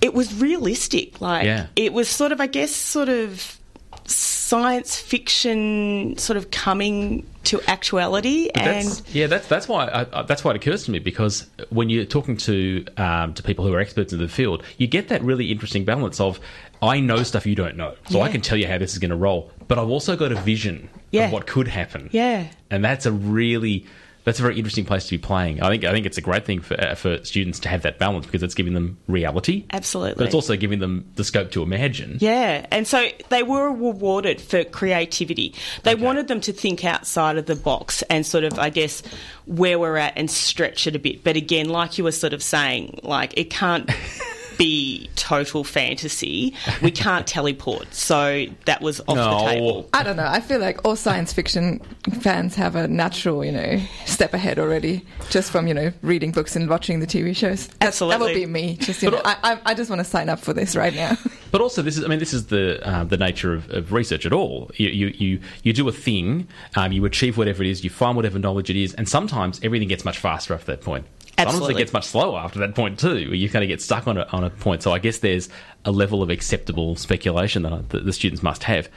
it was realistic. Like, Yeah. it was sort of, I guess, sort of science fiction sort of coming to actuality. But and that's, yeah, that's that's why I, I, that's why it occurs to me because when you're talking to um, to people who are experts in the field, you get that really interesting balance of I know stuff you don't know, so I can tell you how this is going to roll, but I've also got a vision Yeah. of what could happen. Yeah. and that's a really that's a very interesting place to be playing. I think I think it's a great thing for uh, for students to have that balance because it's giving them reality, Absolutely. but it's also giving them the scope to imagine. Yeah, and so they were rewarded for creativity. They wanted them to think outside of the box and sort of, I guess, where we're at and stretch it a bit. But again, like you were sort of saying, like it can't be total fantasy. We can't teleport, so that was off No. the table. I don't know. I feel like all science fiction fans have a natural, you know, step ahead already, just from you know reading books and watching the TV shows. That, that would be me. Just you know, I, I, I just want to sign up for this right now. But also, this is I mean, this is the uh, the nature of, of research at all. You you you, you do a thing, um, you achieve whatever it is, you find whatever knowledge it is, and sometimes everything gets much faster after that point. Sometimes Absolutely. it gets much slower after that point too. You kind of get stuck on a, on a point. So I guess there's a level of acceptable speculation that, I, that the students must have.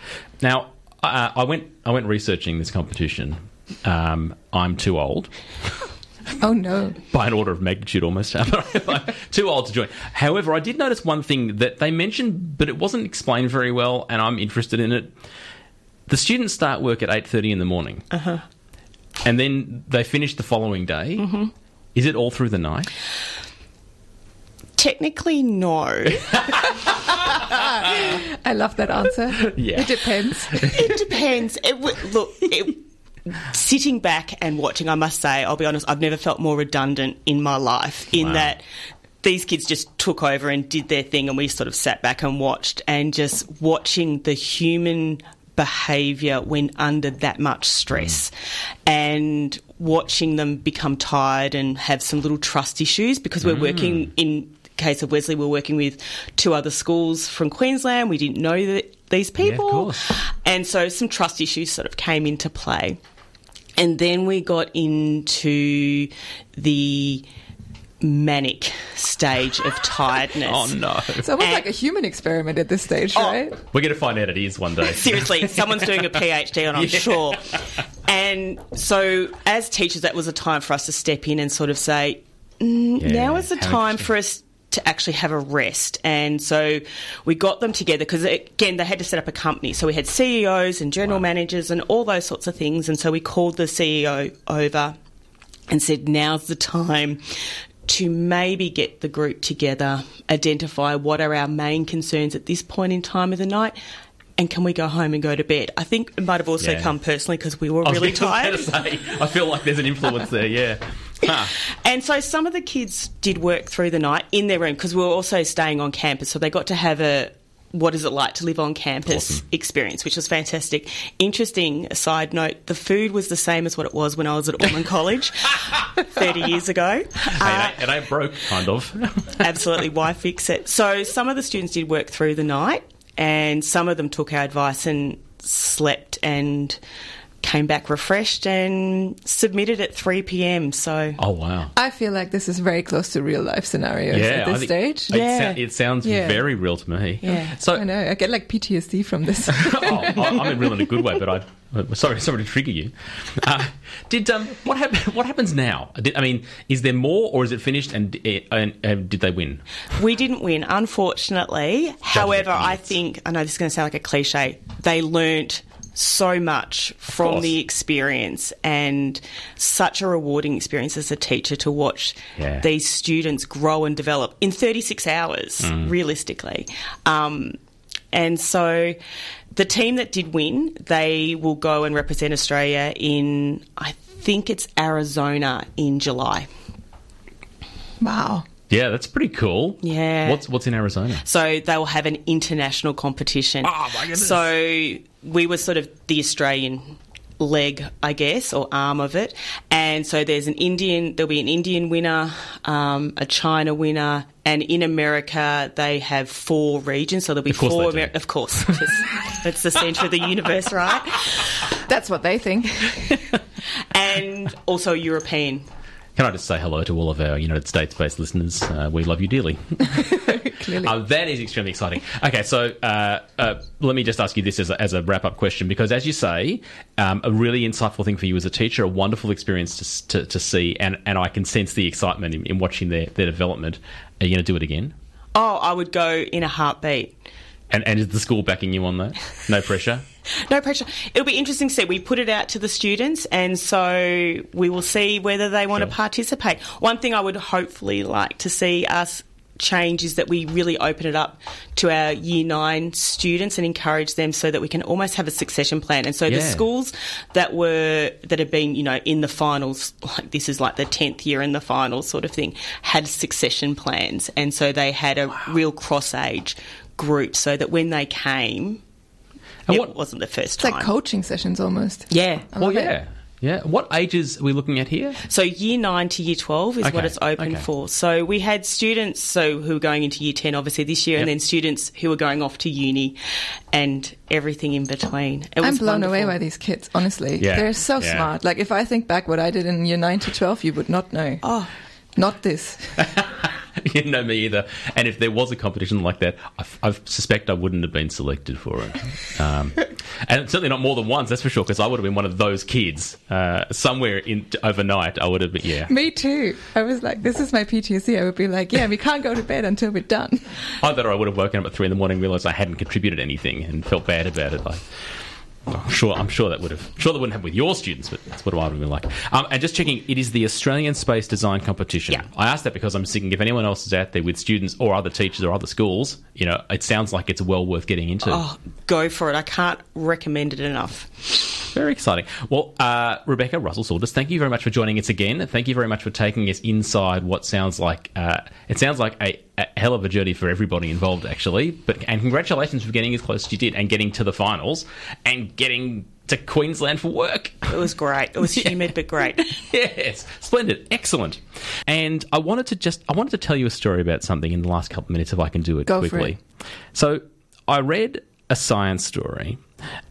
Now, uh, I went I went researching this competition. Um, I'm too old oh no. by an order of magnitude almost. Too old to join. However, I did notice one thing that they mentioned, but it wasn't explained very well, and I'm interested in it. The students start work at eight thirty in the morning, uh-huh. and then they finish the following day. Mm-hmm. Is it all through the night? Technically, no. I love that answer. Yeah. It depends. it depends. It w- look, it, sitting back and watching, I must say, I'll be honest, I've never felt more redundant in my life. In Wow. that these kids just took over and did their thing, and we sort of sat back and watched, and just watching the human behaviour when under that much stress, mm. and watching them become tired and have some little trust issues because we're mm. working in case of Wesley, we're working with two other schools from Queensland. We didn't know that these people, course. and so some trust issues sort of came into play. And then we got into the manic stage of tiredness. Oh no! It's almost like a human experiment at this stage, Oh. right? We're going to find out it is one day. Seriously, someone's doing a PhD on, I'm sure. And so, as teachers, that was a time for us to step in and sort of say, mm, Yeah, now is the how time for us to actually have a rest. And so we got them together because, again, they had to set up a company. So we had CEOs and general managers and all those sorts of things. And so we called the CEO over and said, now's the time to maybe get the group together, identify what are our main concerns at this point in time of the night. And can we go home and go to bed? I think it might have also Yeah. come personally because we were really tired. say, I feel like there's an influence there. Yeah. Huh. And so some of the kids did work through the night in their room because we were also staying on campus. So they got to have a what is it like to live on campus Awesome. experience, which was fantastic. Interesting side note the food was the same as what it was when I was at Ormond College 30 years ago. Uh, Hey, it, ain't, it ain't broke, kind of. absolutely why fix it so some of the students did work through the night and some of them took our advice and slept and came back refreshed and submitted at 3 p.m. So Oh wow. I feel like this is very close to real life scenarios Yeah, at this think- stage. It, Yeah. sou- it sounds Yeah. very real to me. Yeah. So I know. I get like PTSD from this. oh, I- I'm in real in a good way, but I. uh, Sorry, sorry to trigger you. Uh, did um, what hap- What happens now? Did, I mean, is there more, or is it finished? And, and uh, did they win? we didn't win, unfortunately. However, I think, I know this is going to sound like a cliche, they learnt so much from the experience and such a rewarding experience as a teacher to watch Yeah. these students grow and develop in 36 hours, Mm. realistically. Um, and so the team that did win, they will go and represent Australia in, I think it's Arizona in July. wow. Yeah, that's pretty cool. Yeah. What's What's in Arizona? So they will have an international competition. Oh, my goodness. So we were sort of the Australian leg, I guess, or arm of it. And so there's an Indian, there'll be an Indian winner, um, a China winner, and in America they have four regions. So there'll be Of course four. they. Amer- of course, It's- it's the centre of the universe, right? That's what they think. And also European. Can I just say hello to all of our United States-based listeners? Uh, we love you dearly. Clearly. Uh, that is extremely exciting. Okay, so uh, uh, let me just ask you this as a, as a wrap-up question, because as you say, um, a really insightful thing for you as a teacher, a wonderful experience to, to, to see, and, and I can sense the excitement in, in watching their, their development. Are you going to do it again? Oh, I would go in a heartbeat. And, and is the school backing you on that? No pressure? No pressure. It'll be interesting to see. We put it out to the students, and so we will see whether they want Sure. to participate. One thing I would hopefully like to see us change is that we really open it up to our year nine students and encourage them so that we can almost have a succession plan. And so the schools that were that have been, you know, in the finals, like this is like the tenth year in the finals sort of thing, had succession plans, and so they had a real cross age group so that when they came And it what- wasn't the first It's time. like coaching sessions almost. yeah. I Well, love it. yeah. Yeah. What ages are we looking at here? So year nine to year twelve is Okay, what it's open okay. for. So we had students so who were going into year ten obviously this year, and then students who were going off to uni, and everything in between. It I'm was blown wonderful. away by these kids, honestly. Yeah, They're so yeah. smart. Like, if I think back what I did in year 9 to 12, you would not know. Oh, Not this. you know me either. And if there was a competition like that, I, I suspect I wouldn't have been selected for it. Um, and certainly not more than once, that's for sure, because I would have been one of those kids uh, somewhere in overnight. I would have been, yeah. Me too. I was like, this is my PTSD. I would be like, yeah, we can't go to bed until we're done. Either I would have woken up at three in the morning, realised I hadn't contributed anything, and felt bad about it. Like, I'm sure, I'm sure that would have, sure that wouldn't have with your students, but that's what I would have been like. Um, and just checking, it is the Australian Space Design Competition. Yeah. I asked that because I'm thinking if anyone else is out there with students or other teachers or other schools, you know, it sounds like it's well worth getting into. oh, go for it! I can't recommend it enough. Very exciting. Well, uh, Rebecca Russell Saunders, thank you very much for joining us again. Thank you very much for taking us inside what sounds like uh, it sounds like a, a hell of a journey for everybody involved, actually. But and congratulations for getting as close as you did and getting to the finals and getting to Queensland for work. It was great. It was humid, but great. yes, splendid, excellent. And I wanted to just I wanted to tell you a story about something in the last couple of minutes, if I can do it Go quickly. it. So I read a science story.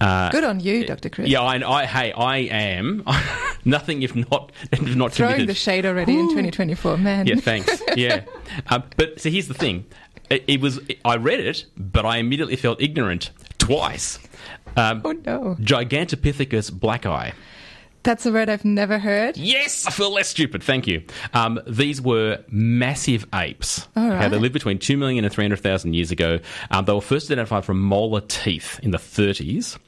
Uh, Good on you, Dr. Chris. yeah, I, I hey, I am nothing if not if not Throwing committed. the shade already in 2024, man. yeah, thanks. Yeah, um, but so here's the thing: it, it was I read it, but I immediately felt ignorant twice. Um, Oh no. Gigantopithecus blacki. That's a word I've never heard. Yes, I feel less stupid. Thank you. Um, these were massive apes. All Okay, they lived between 2 million and 300,000 years ago. Um, they were first identified from molar teeth in the 30s.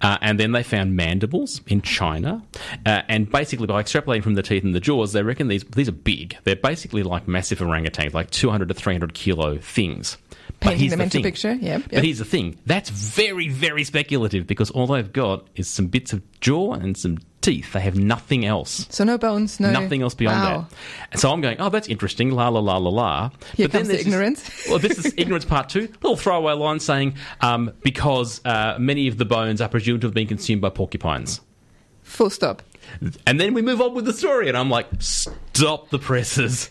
Uh, and then they found mandibles in China. Uh, and basically, by extrapolating from the teeth and the jaws, they reckon these, these are big. They're basically like massive orangutans, like 200 to 300 kilo things. But Painting them the into thing. picture, yep, But here's the thing. That's very, very speculative because all they've got is some bits of jaw and some teeth. They have nothing else. So no bones, no. Nothing else beyond wow. that. And so I'm going, oh, that's interesting. La la la la la. Here But then the ignorance. well, this is ignorance part two. Little throwaway line saying um, because uh, many of the bones are presumed to have been consumed by porcupines. Full stop. And then we move on with the story, and I'm like, stop the presses.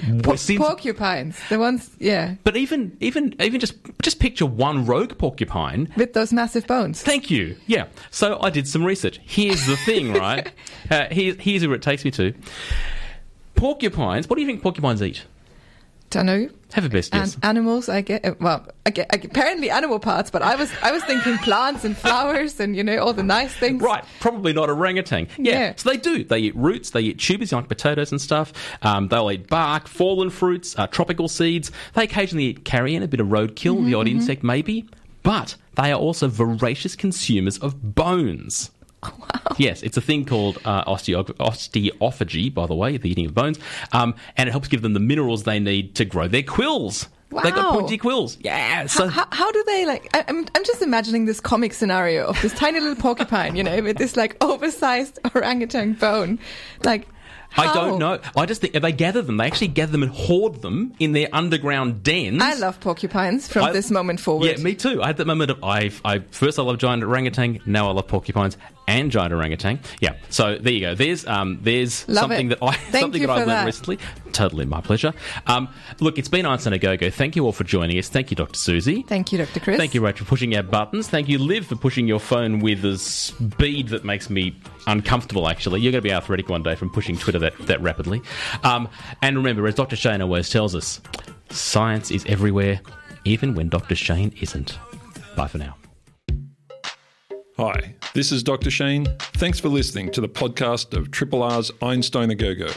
Since- porcupines, the ones, yeah, but even even even just just picture one rogue porcupine with those massive bones. Thank you. Yeah. So I did some research. Here's the thing, right? uh, here, here's where it takes me to. Porcupines. What do you think porcupines eat? Don't know. Have a best And animals, I get. Well, I get, I get- apparently animal parts, but I was I was thinking plants and flowers and you know all the nice things. Right, probably not orangutan. Yeah. Yeah. so they do. They eat roots, they eat tubers like potatoes and stuff. Um, they'll eat bark, fallen fruits, uh, tropical seeds. They occasionally eat carrion, a bit of roadkill, the odd insect maybe. But they are also voracious consumers of bones. Yes, it's a thing called uh, osteo- osteophagy, by the way, the eating of bones, um, and it helps give them the minerals they need to grow their quills. They've got pointy quills. Yeah. So How, how do they like? I, I'm I'm just imagining this comic scenario of this tiny little porcupine, you know, with this like oversized orangutan bone, like. I don't know. I just think if they gather them, they actually gather them and hoard them in their underground dens. I love porcupines from I- this moment forward. Yeah, me too. I had that moment of I, I first I love giant orangutan, now I love porcupines and giant orangutan. Yeah, so there you go. There's um, there's Love something it. that I Thank something that I learned that. recently. Totally my pleasure. Um, look, it's been Einstein a go go. Thank you all for joining us. Thank you, Dr. Susi. Thank you, Dr. Chris. Thank you, Rach, for pushing our buttons. Thank you, Liv, for pushing your phone with a speed that makes me uncomfortable, actually. You're going to be arthritic one day from pushing Twitter that, that rapidly. Um, and remember, as Dr. Shane always tells us, science is everywhere, even when Dr. Shane isn't. Bye for now. Hi, this is Dr. Shane. Thanks for listening to the podcast of Triple R's Einstein a Go Go,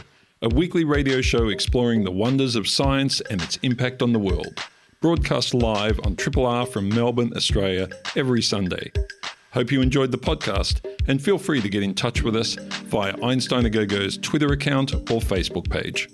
a weekly radio show exploring the wonders of science and its impact on the world. Broadcast live on Triple R from Melbourne, Australia, every Sunday. Hope you enjoyed the podcast and feel free to get in touch with us via Einstein A Go Go's Twitter account or Facebook page.